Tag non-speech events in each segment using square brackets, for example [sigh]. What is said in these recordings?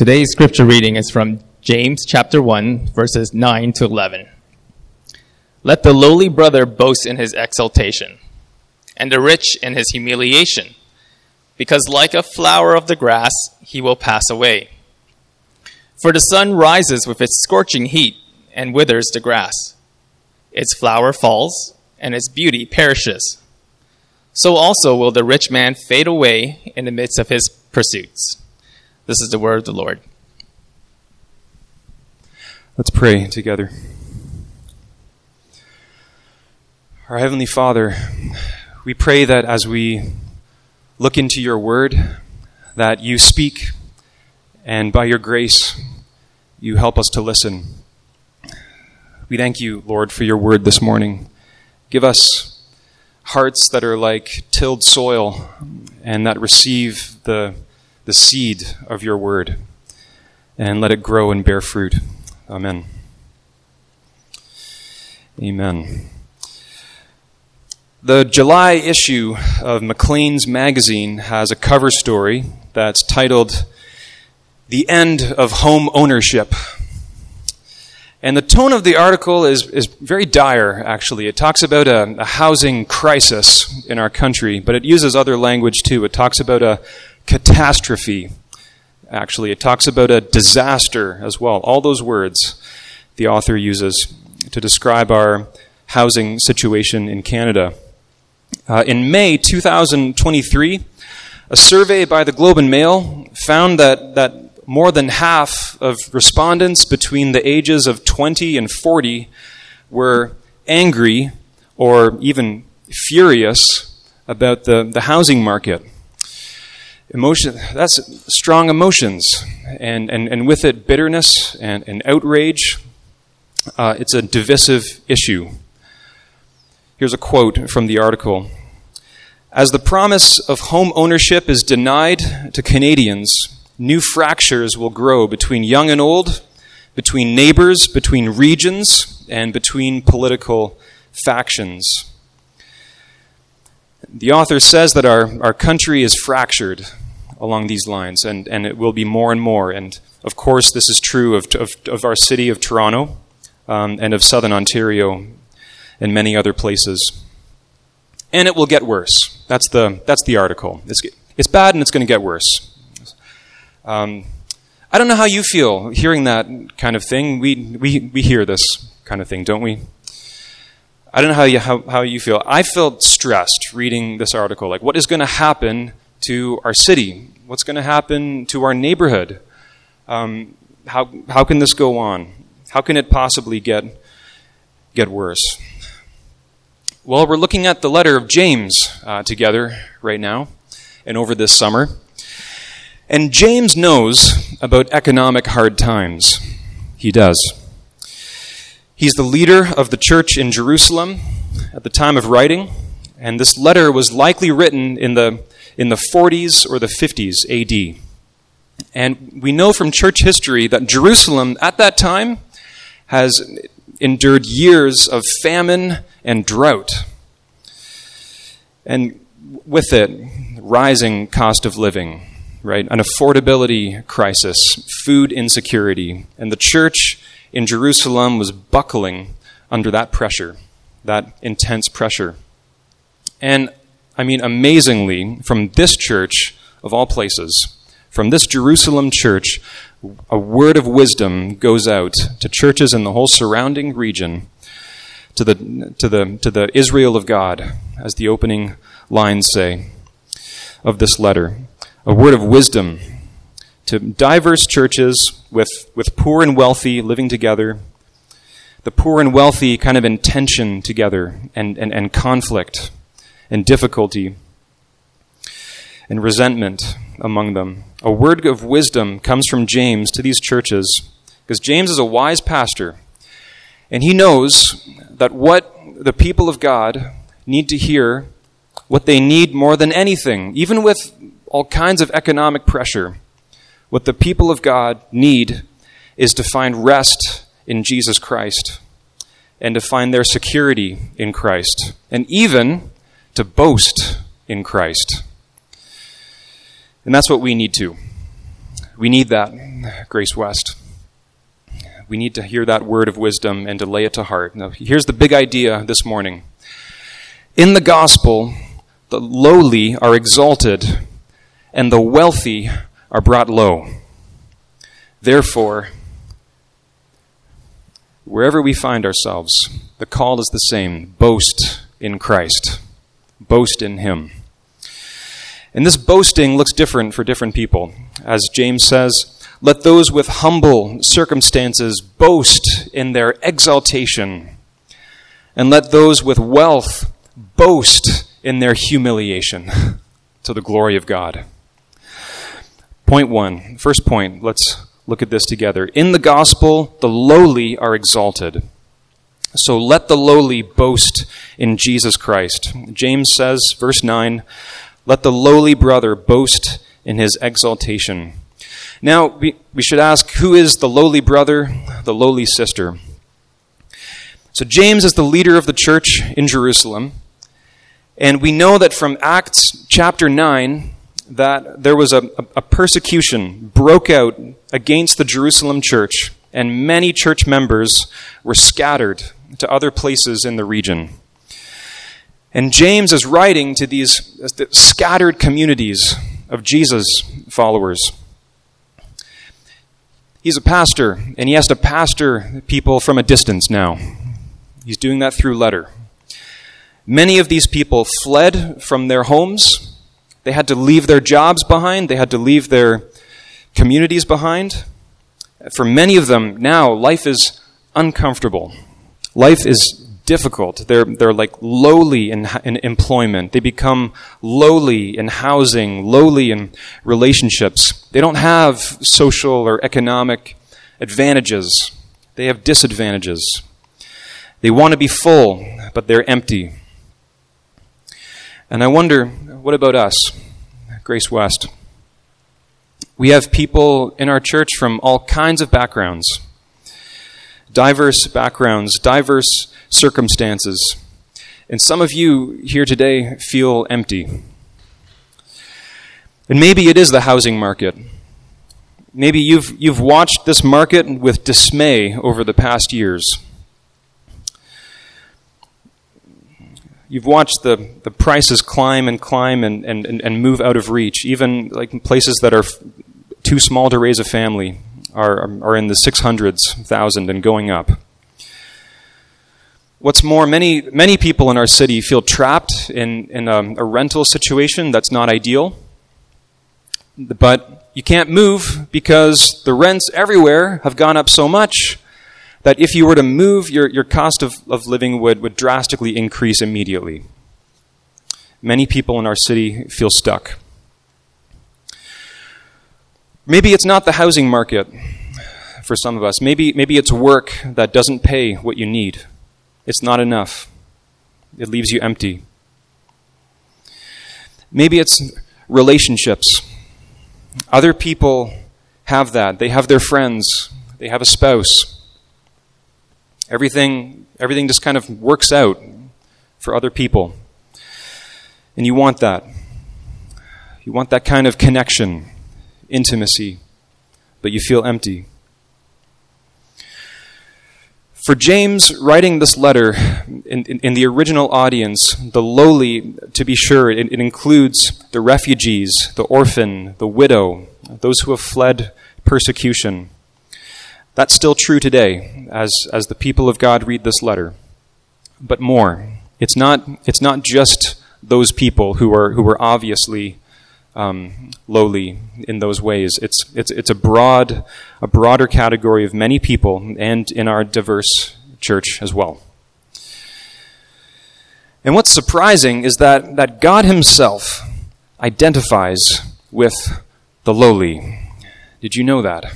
Today's scripture reading is from James chapter 1, verses 9 to 11. Let the lowly brother boast in his exaltation, and the rich in his humiliation, because like a flower of the grass, he will pass away. For the sun rises with its scorching heat and withers the grass. Its flower falls, and its beauty perishes. So also will the rich man fade away in the midst of his pursuits. This is the word of the Lord. Let's pray together. Our Heavenly Father, we pray that as we look into your word, that you speak, and by your grace, you help us to listen. We thank you, Lord, for your word this morning. Give us hearts that are like tilled soil and that receive the the seed of your word and let it grow and bear fruit. Amen. Amen. The July issue of Maclean's magazine has a cover story that's titled The End of Home Ownership. And the tone of the article is, is very dire, actually. It talks about a, a housing crisis in our country, but it uses other language too. It talks about a, catastrophe, actually. It talks about a disaster as well. All those words the author uses to describe our housing situation in Canada. Uh, in May 2023, a survey by the Globe and Mail found that, that more than half of respondents between the ages of 20 and 40 were angry or even furious about the, the housing market emotion that's strong emotions. And, and, and with it bitterness and, and outrage uh, it's a divisive issue. Here's a quote from the article. As the promise of home ownership is denied to canadians new fractures will grow between young and old between neighbors between regions and between political factions. The author says that our, our country is fractured along these lines, and, and it will be more and more. And of course, this is true of, of, of our city of Toronto um, and of southern Ontario and many other places. And it will get worse. That's the, that's the article. It's, it's bad and it's going to get worse. Um, I don't know how you feel hearing that kind of thing. We, we, we hear this kind of thing, don't we? I don't know how you, how, how you feel. I felt stressed reading this article. Like, what is going to happen to our city? What's going to happen to our neighborhood? Um, how, how can this go on? How can it possibly get, get worse? Well, we're looking at the letter of James uh, together right now and over this summer. And James knows about economic hard times. He does. He's the leader of the church in Jerusalem at the time of writing, and this letter was likely written in the, in the 40s or the 50s AD. And we know from church history that Jerusalem at that time has endured years of famine and drought. And with it, rising cost of living, right? An affordability crisis, food insecurity. And the church in Jerusalem was buckling under that pressure, that intense pressure. And I mean, amazingly, from this church, of all places, from this Jerusalem church, a word of wisdom goes out to churches in the whole surrounding region, to the, to the, to the Israel of God, as the opening lines say of this letter. A word of wisdom to diverse churches with, with poor and wealthy living together, the poor and wealthy kind of in tension together and, and, and conflict and difficulty and resentment among them. A word of wisdom comes from James to these churches because James is a wise pastor and he knows that what the people of God need to hear, what they need more than anything, even with all kinds of economic pressure, what the people of God need is to find rest in Jesus Christ and to find their security in Christ, and even to boast in Christ. And that's what we need to. We need that, Grace West. We need to hear that word of wisdom and to lay it to heart. Now, here's the big idea this morning. In the gospel, the lowly are exalted and the wealthy are brought low. Therefore, wherever we find ourselves, the call is the same boast in Christ, boast in Him. And this boasting looks different for different people. As James says, let those with humble circumstances boast in their exaltation, and let those with wealth boast in their humiliation [laughs] to the glory of God. Point one, first point, let's look at this together. In the gospel, the lowly are exalted. So let the lowly boast in Jesus Christ. James says, verse 9, let the lowly brother boast in his exaltation. Now, we, we should ask who is the lowly brother, the lowly sister? So, James is the leader of the church in Jerusalem. And we know that from Acts chapter 9 that there was a, a persecution broke out against the Jerusalem church, and many church members were scattered to other places in the region. And James is writing to these scattered communities of Jesus followers. He's a pastor, and he has to pastor people from a distance now. He's doing that through letter. Many of these people fled from their homes. They had to leave their jobs behind, they had to leave their communities behind. For many of them, now life is uncomfortable. Life is difficult. They're, they're like lowly in, in employment. They become lowly in housing, lowly in relationships. They don't have social or economic advantages, they have disadvantages. They want to be full, but they're empty. And I wonder, what about us, Grace West? We have people in our church from all kinds of backgrounds, diverse backgrounds, diverse circumstances. And some of you here today feel empty. And maybe it is the housing market. Maybe you've, you've watched this market with dismay over the past years. You've watched the, the prices climb and climb and, and, and move out of reach. Even like places that are too small to raise a family are, are in the 600s, thousand, and going up. What's more, many, many people in our city feel trapped in, in a, a rental situation that's not ideal. But you can't move because the rents everywhere have gone up so much that if you were to move, your, your cost of, of living would, would drastically increase immediately. Many people in our city feel stuck. Maybe it's not the housing market for some of us. Maybe, maybe it's work that doesn't pay what you need. It's not enough, it leaves you empty. Maybe it's relationships. Other people have that. They have their friends, they have a spouse. Everything, everything just kind of works out for other people. And you want that. You want that kind of connection, intimacy, but you feel empty. For James, writing this letter in, in, in, the original audience, the lowly, to be sure, it, it includes the refugees, the orphan, the widow, those who have fled persecution. That's still true today as, as the people of God read this letter. But more. It's not, it's not just those people who are, who are obviously um, lowly in those ways. It's, it's, it's a, broad, a broader category of many people and in our diverse church as well. And what's surprising is that, that God Himself identifies with the lowly. Did you know that?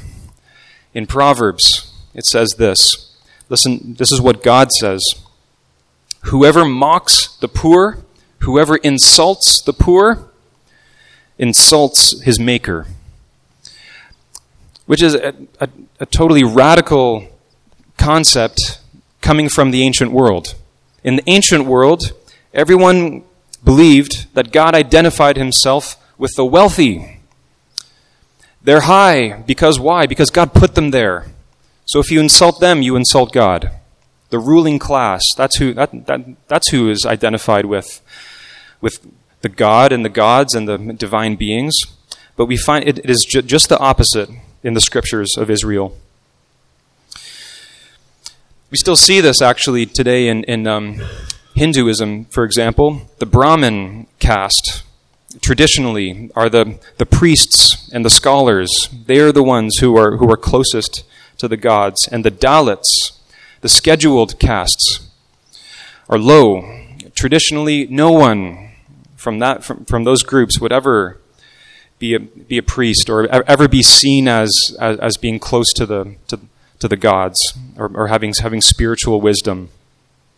In Proverbs, it says this. Listen, this is what God says Whoever mocks the poor, whoever insults the poor, insults his maker, which is a, a, a, totally radical concept coming from the ancient world. In the ancient world, everyone believed that God identified himself with the wealthy. They're high because why? Because God put them there. So if you insult them, you insult God. The ruling class, that's who, that, that, that's who is identified with, with the God and the gods and the divine beings. But we find it, it is ju- just the opposite in the scriptures of Israel. We still see this actually today in, in um, Hinduism, for example. The Brahmin caste traditionally are the, the priests and the scholars. They are the ones who are, who are closest to the gods. And the Dalits, the scheduled castes, are low. Traditionally, no one from, that, from, from those groups would ever be a, be a priest or ever be seen as, as, as being close to the, to, to the gods or, or having, having spiritual wisdom.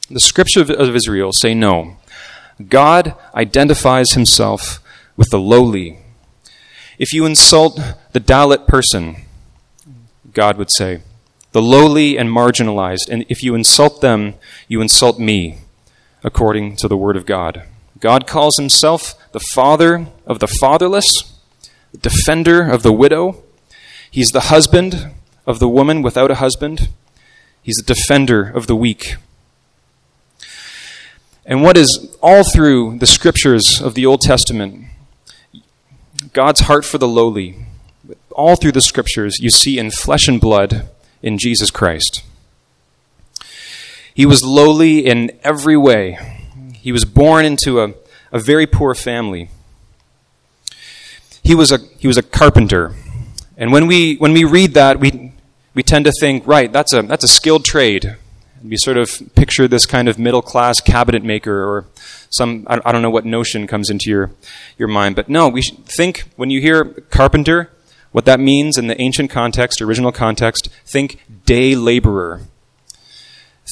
The scriptures of Israel say no. God identifies himself with the lowly. If you insult the Dalit person, God would say, the lowly and marginalized, and if you insult them, you insult me, according to the Word of God. God calls himself the father of the fatherless, the defender of the widow. He's the husband of the woman without a husband. He's the defender of the weak. And what is all through the scriptures of the Old Testament God's heart for the lowly, all through the scriptures, you see in flesh and blood in Jesus Christ. He was lowly in every way. He was born into a, a very poor family. He was a, he was a carpenter. And when we, when we read that, we, we tend to think, right, that's a, that's a skilled trade. We sort of picture this kind of middle class cabinet maker or some, I don't know what notion comes into your, your mind. But no, we think when you hear carpenter, what that means in the ancient context, original context, think day laborer.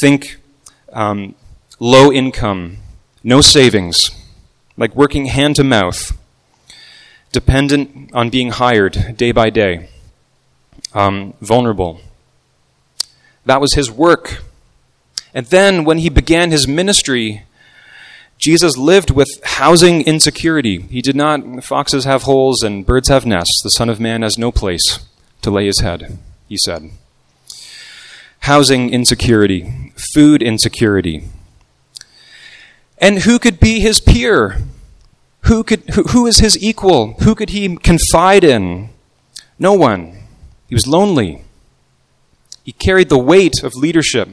Think um, low income, no savings, like working hand to mouth, dependent on being hired day by day, um, vulnerable. That was his work. And then when he began his ministry, Jesus lived with housing insecurity. He did not, foxes have holes and birds have nests. The Son of Man has no place to lay his head, he said. Housing insecurity, food insecurity. And who could be his peer? Who, could, who, who is his equal? Who could he confide in? No one. He was lonely. He carried the weight of leadership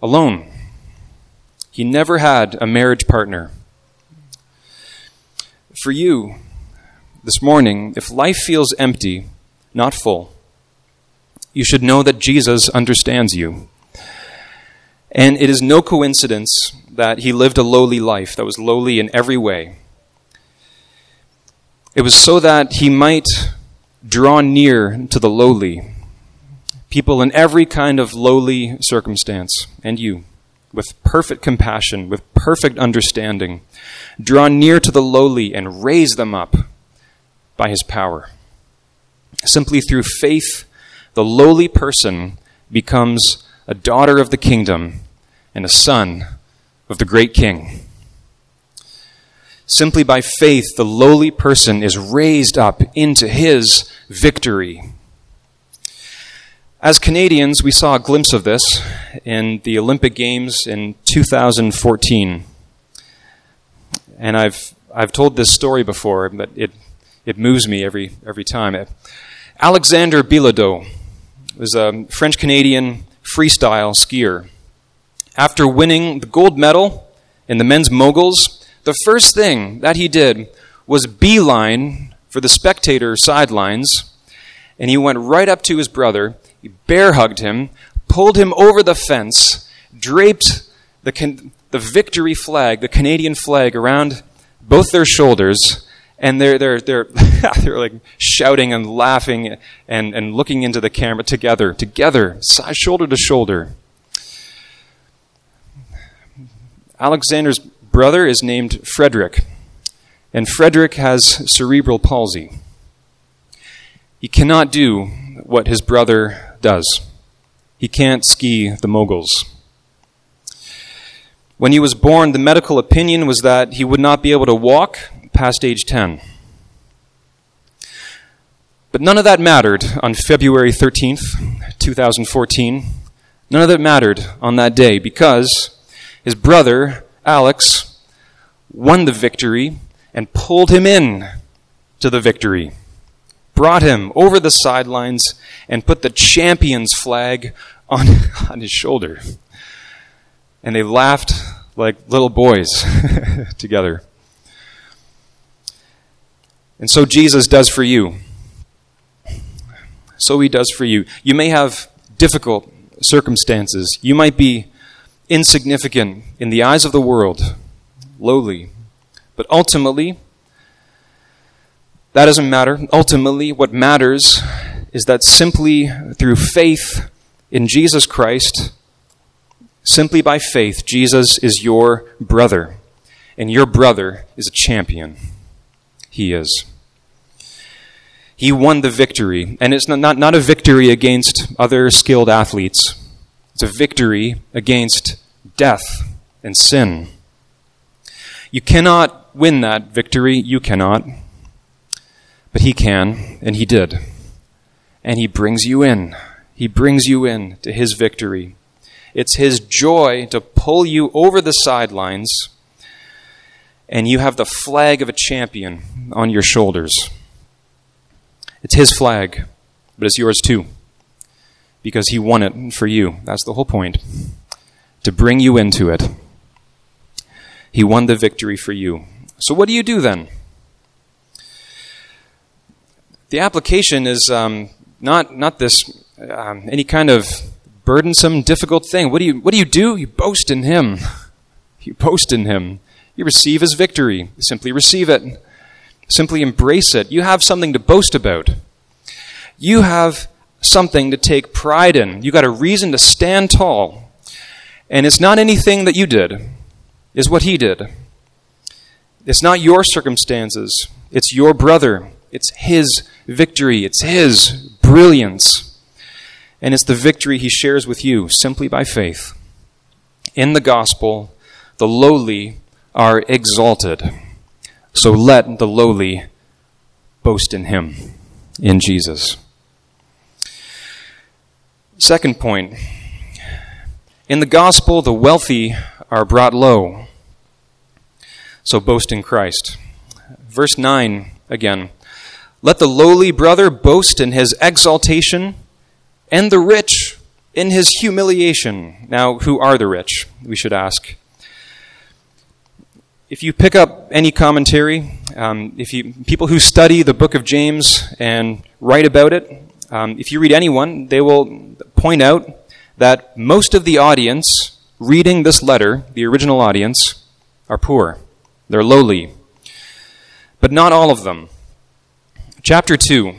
alone. He never had a marriage partner. For you, this morning, if life feels empty, not full, you should know that Jesus understands you. And it is no coincidence that he lived a lowly life that was lowly in every way. It was so that he might draw near to the lowly, people in every kind of lowly circumstance, and you with perfect compassion, with perfect understanding, draw near to the lowly and raise them up by his power. Simply through faith, the lowly person becomes a daughter of the kingdom and a son of the great king. Simply by faith, the lowly person is raised up into his victory as Canadians, we saw a glimpse of this in the Olympic Games in 2014. And I've, I've told this story before, but it, it moves me every, every time. Alexander Bilodeau was a French Canadian freestyle skier. After winning the gold medal in the men's moguls, the first thing that he did was beeline for the spectator sidelines, and he went right up to his brother he bear hugged him, pulled him over the fence, draped the, the victory flag, the Canadian flag, around both their shoulders, and they're, they're, they're, [laughs] they're like shouting and laughing and, and looking into the camera together, together, shoulder to shoulder. Alexander's brother is named Frederick, and Frederick has cerebral palsy. He cannot do what his brother does. He can't ski the moguls. When he was born, the medical opinion was that he would not be able to walk past age 10. But none of that mattered on February 13th, 2014. None of that mattered on that day because his brother, Alex, won the victory and pulled him in to the victory, brought him over the sidelines, and put the champion's flag on, [laughs] on his shoulder. And they laughed like little boys [laughs] together. And so Jesus does for you. So he does for you. You may have difficult circumstances. You might be insignificant in the eyes of the world, lowly. But ultimately, that doesn't matter. Ultimately, what matters is that simply through faith in Jesus Christ, simply by faith, Jesus is your brother. And your brother is a champion. He is. He won the victory. And it's not, not, not a victory against other skilled athletes, it's a victory against death and sin. You cannot win that victory. You cannot. But He can, and He did. And He brings you in. He brings you in to His victory. It's His joy to pull you over the sidelines, and you have the flag of a champion on your shoulders. It's His flag, but it's yours too, because He won it for you. That's the whole point. To bring you into it. He won the victory for you. So, what do you do then? The application is um, not, not this um, any kind of burdensome, difficult thing. What do, you, what do you do? You boast in Him. [laughs] You boast in Him. You receive His victory. Simply receive it. Simply embrace it. You have something to boast about. You have something to take pride in. You got a reason to stand tall. And it's not anything that you did, it's what He did. It's not your circumstances, it's your brother. It's His victory, it's His brilliance. And it's the victory He shares with you simply by faith. In the gospel, the lowly are exalted. So let the lowly boast in Him, in Jesus. Second point in the gospel, the wealthy are brought low. So boast in Christ. Verse 9 again. Let the lowly brother boast in his exaltation, and the rich in his humiliation. Now, who are the rich? We should ask. If you pick up any commentary, um, if you people who study the book of James and write about it, um, if you read anyone, they will point out that most of the audience reading this letter, the original audience, are poor. They're lowly. But not all of them. Chapter 2.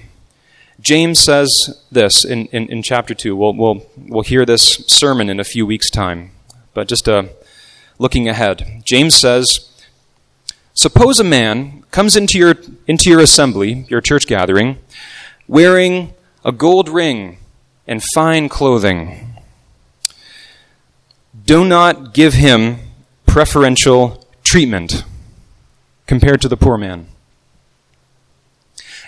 James says this in, in, in chapter 2. We'll, we'll, we'll hear this sermon in a few weeks' time. But just uh, looking ahead, James says, Suppose a man comes into your, into your assembly, your church gathering, wearing a gold ring and fine clothing. Do not give him preferential treatment compared to the poor man.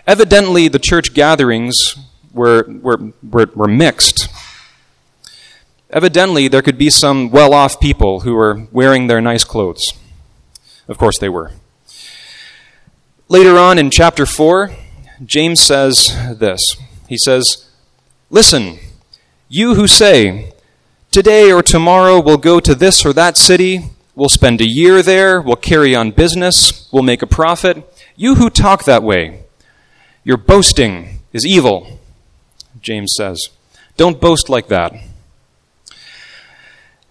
Evidently, the church gatherings were, were, were, were mixed. Evidently, there could be some well off people who were wearing their nice clothes. Of course, they were. Later on in chapter 4, James says this He says, Listen, you who say, Today or tomorrow we'll go to this or that city, we'll spend a year there, we'll carry on business, we'll make a profit. You who talk that way, your boasting is evil, James says. Don't boast like that.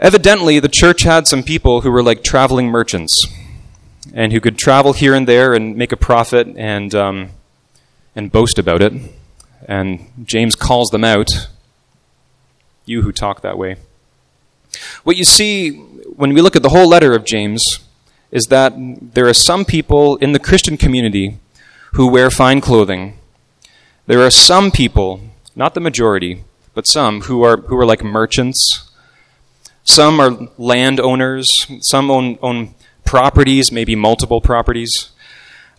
Evidently, the church had some people who were like traveling merchants and who could travel here and there and make a profit and, um, and boast about it. And James calls them out, you who talk that way. What you see when we look at the whole letter of James is that there are some people in the Christian community who wear fine clothing. There are some people, not the majority, but some who are, who are like merchants. Some are landowners. Some own, own properties, maybe multiple properties.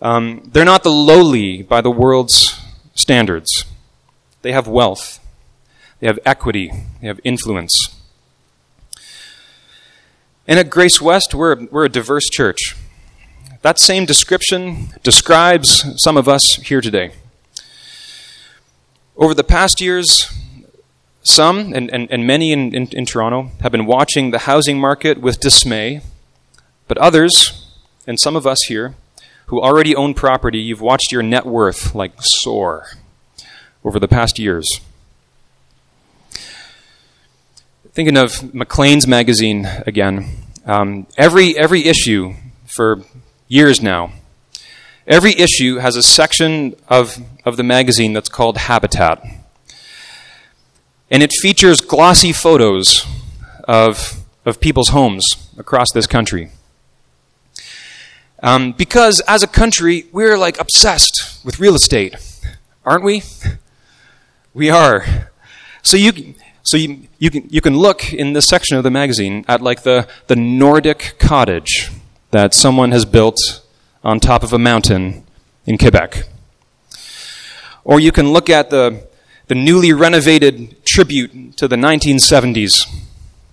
Um, they're not the lowly by the world's standards. They have wealth. They have equity. They have influence. And at Grace West, we're, we're a diverse church. That same description describes some of us here today. Over the past years, some, and, and, and many in, in, in Toronto, have been watching the housing market with dismay, but others, and some of us here, who already own property, you've watched your net worth like soar over the past years. Thinking of Maclean's magazine again, um, every, every issue for years now, every issue has a section of, of the magazine that's called Habitat. And it features glossy photos of, of people's homes across this country. Um, because as a country, we're like obsessed with real estate, aren't we? We are. So you, so you, you, can, you can look in this section of the magazine at like the, the Nordic cottage that someone has built on top of a mountain in Quebec. Or you can look at the, the newly renovated tribute to the 1970s,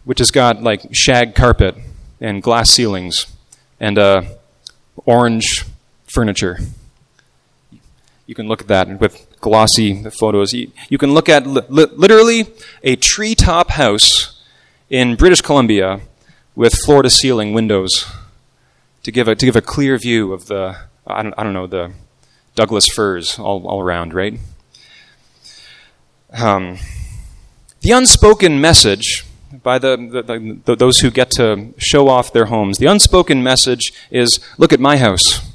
which has got like shag carpet and glass ceilings and uh, orange furniture. You can look at that with glossy photos. You, can look at li- literally a treetop house in British Columbia with floor to ceiling windows to give a, to give a clear view of the, I don't, I don't know, the Douglas firs all, all around, right? Um, the unspoken message by the, the, the, those who get to show off their homes, the unspoken message is look at my house.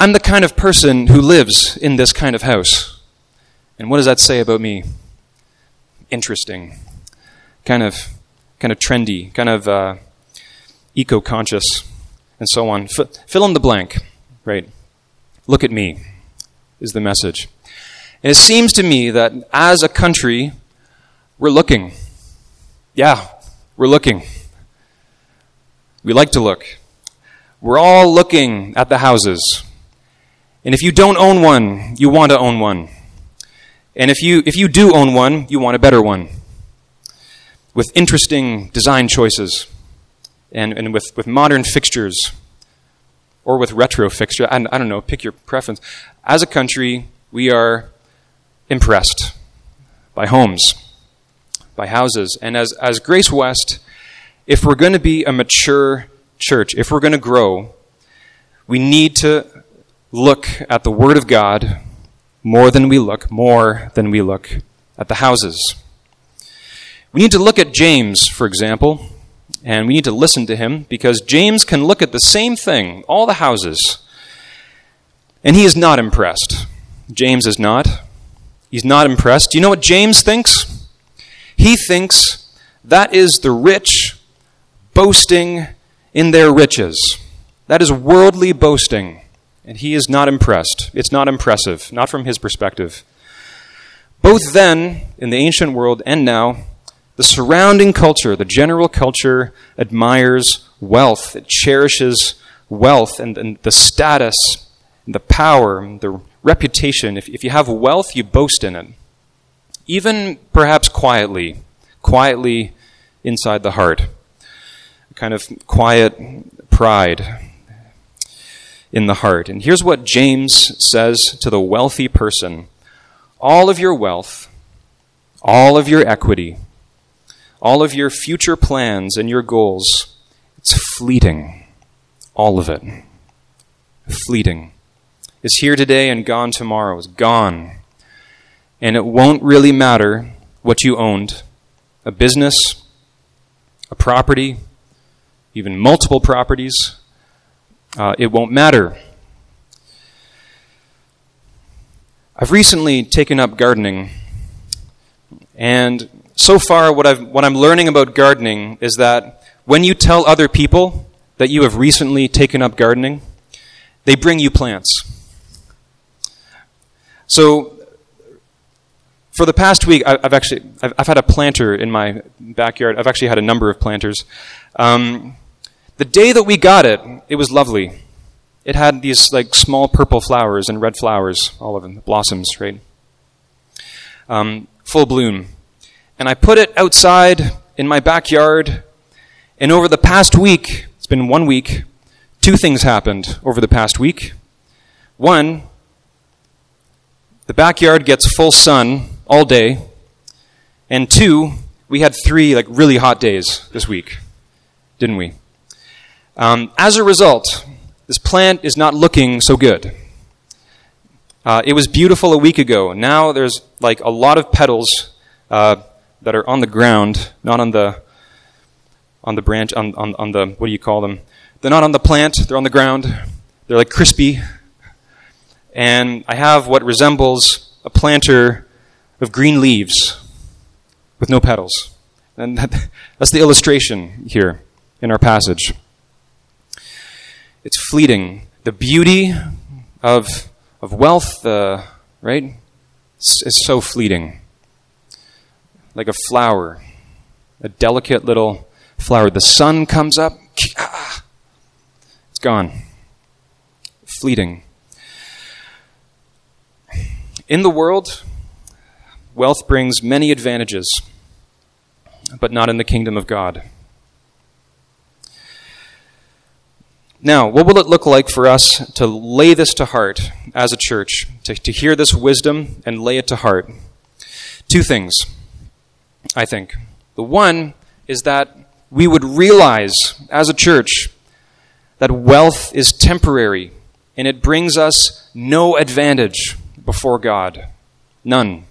I'm the kind of person who lives in this kind of house. And what does that say about me? Interesting. Kind of, kind of trendy, kind of uh, eco conscious, and so on. F- fill in the blank, right? Look at me, is the message. And it seems to me that as a country, we're looking. Yeah, we're looking. We like to look. We're all looking at the houses. And if you don't own one, you want to own one. And if you, if you do own one, you want a better one. With interesting design choices and, and with, with modern fixtures or with retro fixtures. I, I don't know, pick your preference. As a country, we are impressed by homes, by houses. And as, as Grace West, if we're going to be a mature church, if we're going to grow, we need to look at the Word of God more than we look, more than we look at the houses. We need to look at James, for example, and we need to listen to him because James can look at the same thing, all the houses, and he is not impressed. James is not. He's not impressed. Do you know what James thinks? He thinks that is the rich boasting in their riches. That is worldly boasting. And he is not impressed. It's not impressive, not from his perspective. Both then, in the ancient world, and now, the surrounding culture, the general culture, admires wealth. It cherishes wealth and, and the status, and the power, and the reputation. If, if you have wealth, you boast in it. Even perhaps quietly, quietly inside the heart. A kind of quiet pride in the heart. And here's what James says to the wealthy person All of your wealth, all of your equity, all of your future plans and your goals, it's fleeting. All of it. Fleeting. Is here today and gone tomorrow. Is gone. And it won't really matter what you owned a business, a property, even multiple properties uh, it won't matter. I've recently taken up gardening, and so far, what, I've, what I'm learning about gardening is that when you tell other people that you have recently taken up gardening, they bring you plants. So, for the past week, I've actually I've, had a planter in my backyard. I've actually had a number of planters. Um, the day that we got it, it was lovely. it had these like small purple flowers and red flowers, all of them, blossoms, right? Um, full bloom. And I put it outside in my backyard, and over the past week, it's been one week, two things happened over the past week. One, the backyard gets full sun all day, and two, we had three like really hot days this week, didn't we? Um, as a result, this plant is not looking so good. Uh, it was beautiful a week ago. Now there's like a lot of petals uh, that are on the ground, not on the on the branch, on, on, on the what do you call them? They're not on the plant. They're on the ground. They're like crispy. And I have what resembles a planter of green leaves with no petals. And that, [laughs] that's the illustration here in our passage. It's fleeting. The beauty of, of wealth, uh, right, is so fleeting. Like a flower, a delicate little flower. The sun comes up, it's gone. Fleeting. In the world, wealth brings many advantages, but not in the kingdom of God. Now, what will it look like for us to lay this to heart as a church, to, to hear this wisdom and lay it to heart? Two things, I think. The one is that we would realize as a church that wealth is temporary and it brings us no advantage before God. None.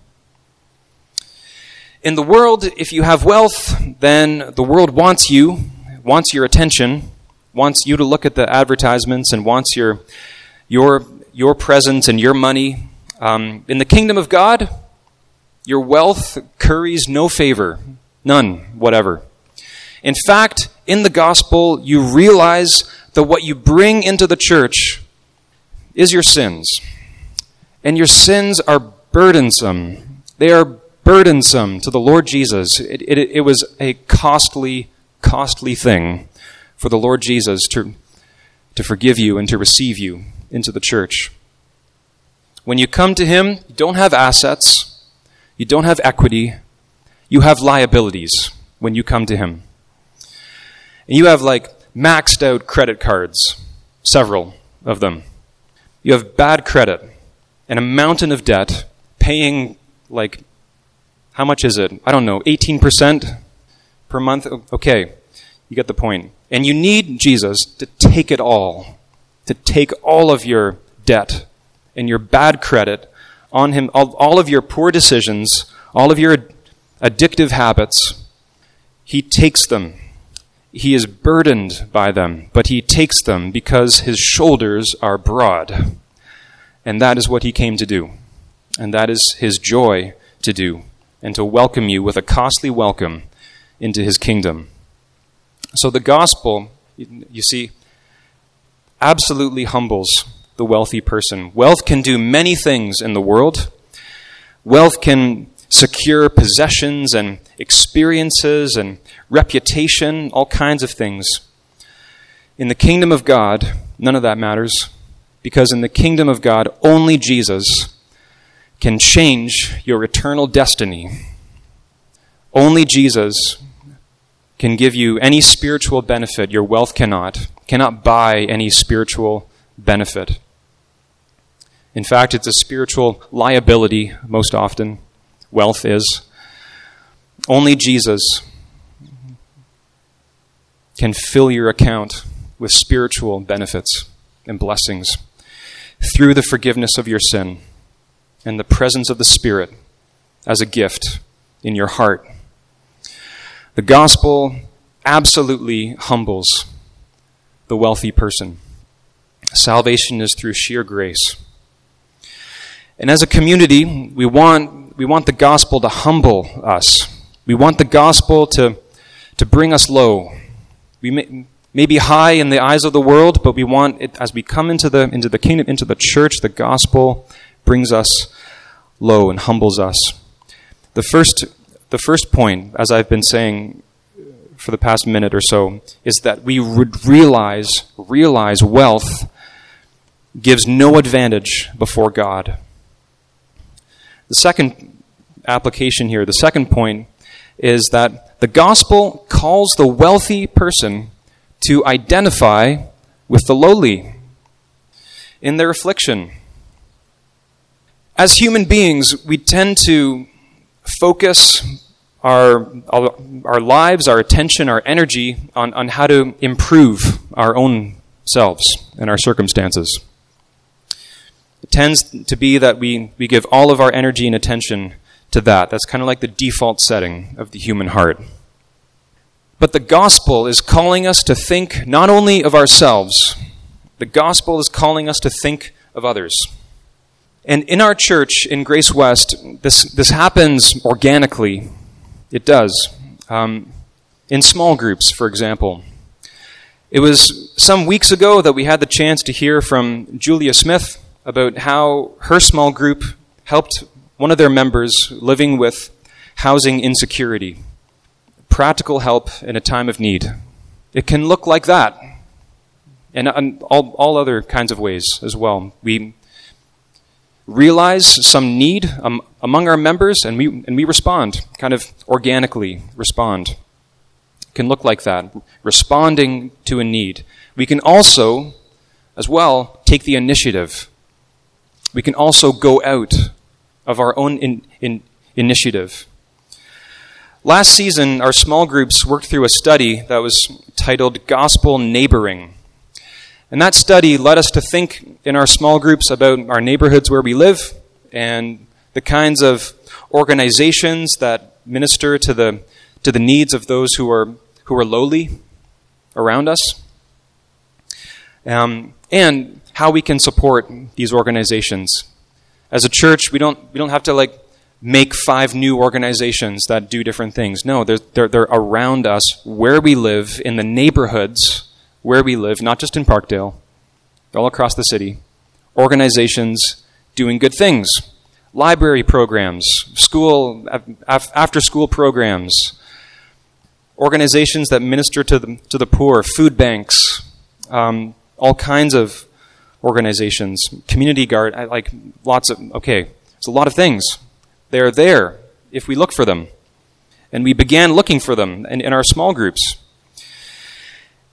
In the world, if you have wealth, then the world wants you, wants your attention, wants you to look at the advertisements, and wants your, your, your presence and your money. Um, in the kingdom of God, your wealth curries no favor, none whatever. In fact, in the gospel, you realize that what you bring into the church is your sins. And your sins are burdensome. They are burdensome to the Lord Jesus. It, it, it, was a costly, costly thing for the Lord Jesus to, to forgive you and to receive you into the church. When you come to Him, you don't have assets, you don't have equity, you have liabilities when you come to Him. And you have like maxed out credit cards, several of them. You have bad credit and a mountain of debt, paying like, how much is it? I don't know, 18% per month? Okay, you get the point. And you need Jesus to take it all, to take all of your debt and your bad credit on Him, all, all of your poor decisions, all of your addictive habits. He takes them. He is burdened by them, but He takes them because His shoulders are broad. And that is what he came to do. And that is his joy to do, and to welcome you with a costly welcome into his kingdom. So the gospel, you see, absolutely humbles the wealthy person. Wealth can do many things in the world. Wealth can secure possessions and experiences and reputation, all kinds of things. In the kingdom of God, none of that matters because in the kingdom of God, only Jesus can change your eternal destiny. Only Jesus can give you any spiritual benefit your wealth cannot, cannot buy any spiritual benefit. In fact, it's a spiritual liability most often. Wealth is. Only Jesus can fill your account with spiritual benefits and blessings through the forgiveness of your sin and the presence of the Spirit as a gift in your heart. The gospel absolutely humbles the wealthy person. Salvation is through sheer grace. And as a community, we want, we want the gospel to humble us. We want the gospel to, to bring us low. We may, may be high in the eyes of the world, but we want it as we come into the into the kingdom, into the church, the gospel brings us low and humbles us. The first the first point, as I've been saying for the past minute or so, is that we would realize realize wealth gives no advantage before God. The second application here, the second point, is that the gospel calls the wealthy person to identify with the lowly in their affliction. As human beings, we tend to focus our, our lives, our attention, our energy on, on how to improve our own selves and our circumstances. It tends to be that we, we give all of our energy and attention to that. That's kind of like the default setting of the human heart. But the gospel is calling us to think not only of ourselves, the gospel is calling us to think of others. And in our church, in Grace West, this, this happens organically. It does. Um, in small groups, for example. It was some weeks ago that we had the chance to hear from Julia Smith about how her small group helped one of their members living with housing insecurity, practical help in a time of need. It can look like that, and, all, all other kinds of ways as well. We realize some need um, among our members and we, and we respond, kind of organically respond. It can look like that, responding to a need. We can also, as well, take the initiative. We can also go out of our own in, in initiative. Last season, our small groups worked through a study that was titled Gospel Neighboring. And that study led us to think in our small groups about our neighborhoods where we live and the kinds of organizations that minister to the, to the needs of those who are, who are lowly around us. Um, and how we can support these organizations. As a church, we don't, we don't have to like make five new organizations that do different things. No, they're, they're, they're around us where we live, in the neighborhoods where we live, not just in Parkdale, all across the city, organizations doing good things, library programs, school after school programs, organizations that minister to the, to the poor, food banks, um, all kinds of organizations, community guard, like lots of, okay, it's a lot of things. They're there if we look for them. And we began looking for them in, in our small groups.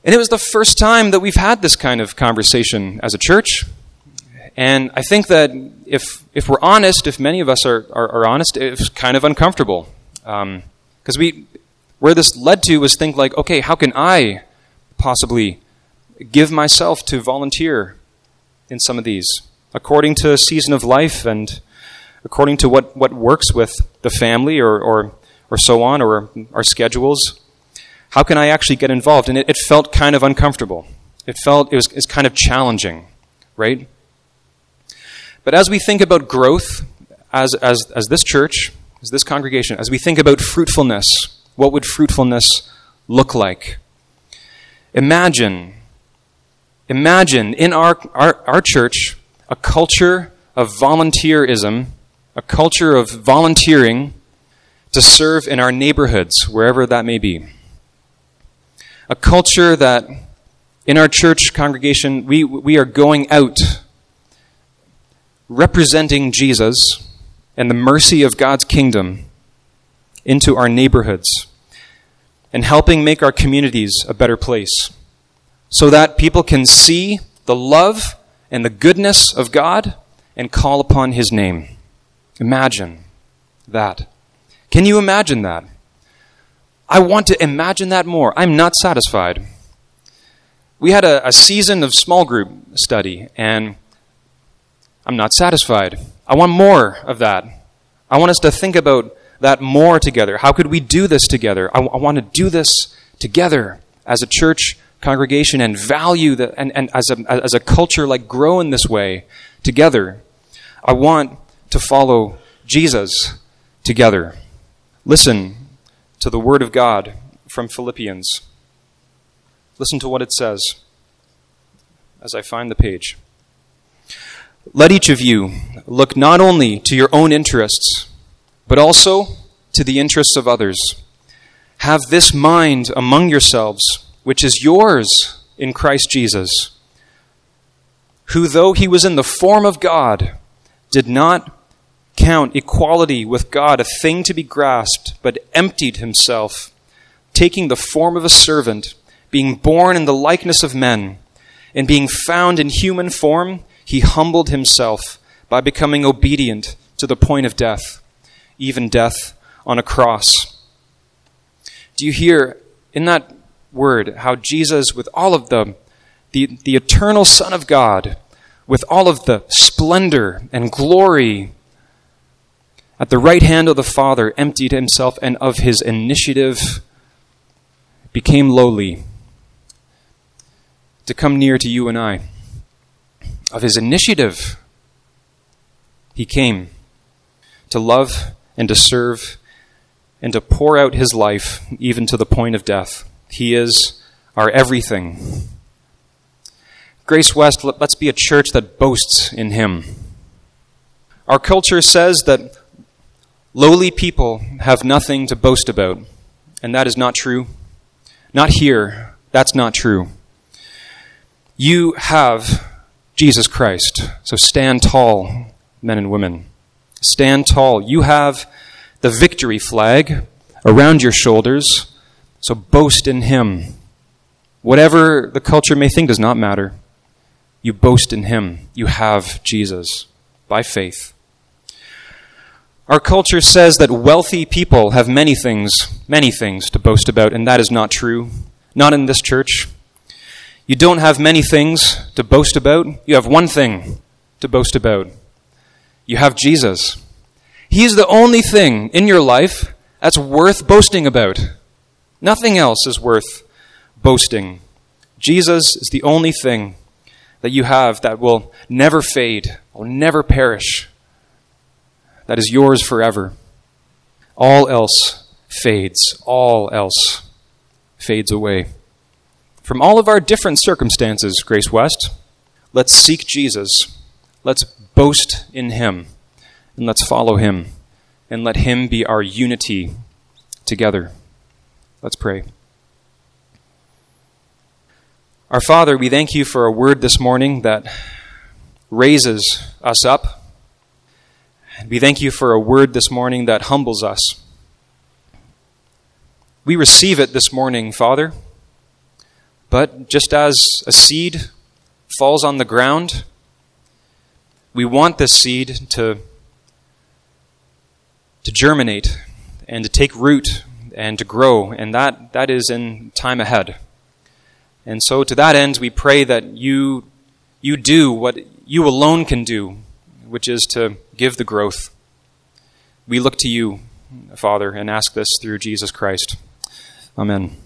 And it was the first time that we've had this kind of conversation as a church. And I think that if, if we're honest, if many of us are, are, are honest, it's kind of uncomfortable. Because um, we, where this led to was think like, okay, how can I possibly give myself to volunteer in some of these, according to season of life and according to what, what works with the family or, or, or so on, or our schedules how can I actually get involved? And it, it felt kind of uncomfortable. It felt, it was, it was kind of challenging, right? But as we think about growth as, as, as this church, as this congregation, as we think about fruitfulness, what would fruitfulness look like? Imagine, imagine in our, our, our church a culture of volunteerism, a culture of volunteering to serve in our neighborhoods, wherever that may be a culture that in our church congregation, we, we are going out representing Jesus and the mercy of God's kingdom into our neighborhoods and helping make our communities a better place so that people can see the love and the goodness of God and call upon His name. Imagine that. Can you imagine that? I want to imagine that more. I'm not satisfied. We had a, a season of small group study, and I'm not satisfied. I want more of that. I want us to think about that more together. How could we do this together? I, I want to do this together as a church congregation and value that, and, and as, a, as a culture, like grow in this way together. I want to follow Jesus together. Listen to the Word of God from Philippians. Listen to what it says as I find the page. Let each of you look not only to your own interests, but also to the interests of others. Have this mind among yourselves, which is yours in Christ Jesus, who, though he was in the form of God, did not count equality with God a thing to be grasped, but emptied himself, taking the form of a servant, being born in the likeness of men, and being found in human form, he humbled himself by becoming obedient to the point of death, even death on a cross. Do you hear in that word how Jesus, with all of the, the, the eternal Son of God, with all of the splendor and glory at the right hand of the Father, emptied himself and of his initiative became lowly to come near to you and I. Of his initiative, he came to love and to serve and to pour out his life even to the point of death. He is our everything. Grace West, let's be a church that boasts in him. Our culture says that lowly people have nothing to boast about, and that is not true. Not here. That's not true. You have Jesus Christ. So stand tall, men and women. Stand tall. You have the victory flag around your shoulders. So boast in Him. Whatever the culture may think does not matter. You boast in Him. You have Jesus by faith. Our culture says that wealthy people have many things, many things to boast about, and that is not true. Not in this church. You don't have many things to boast about. You have one thing to boast about. You have Jesus. He is the only thing in your life that's worth boasting about. Nothing else is worth boasting. Jesus is the only thing that you have that will never fade, will never perish, that is yours forever. All else fades, all else fades away. From all of our different circumstances, Grace West, let's seek Jesus. Let's boast in Him. And let's follow Him. And let Him be our unity together. Let's pray. Our Father, we thank you for a word this morning that raises us up. We thank you for a word this morning that humbles us. We receive it this morning, Father. But just as a seed falls on the ground, we want this seed to, to germinate and to take root and to grow, and that, that is in time ahead. And so, to that end, we pray that you, you do what you alone can do, which is to give the growth. We look to you, Father, and ask this through Jesus Christ. Amen.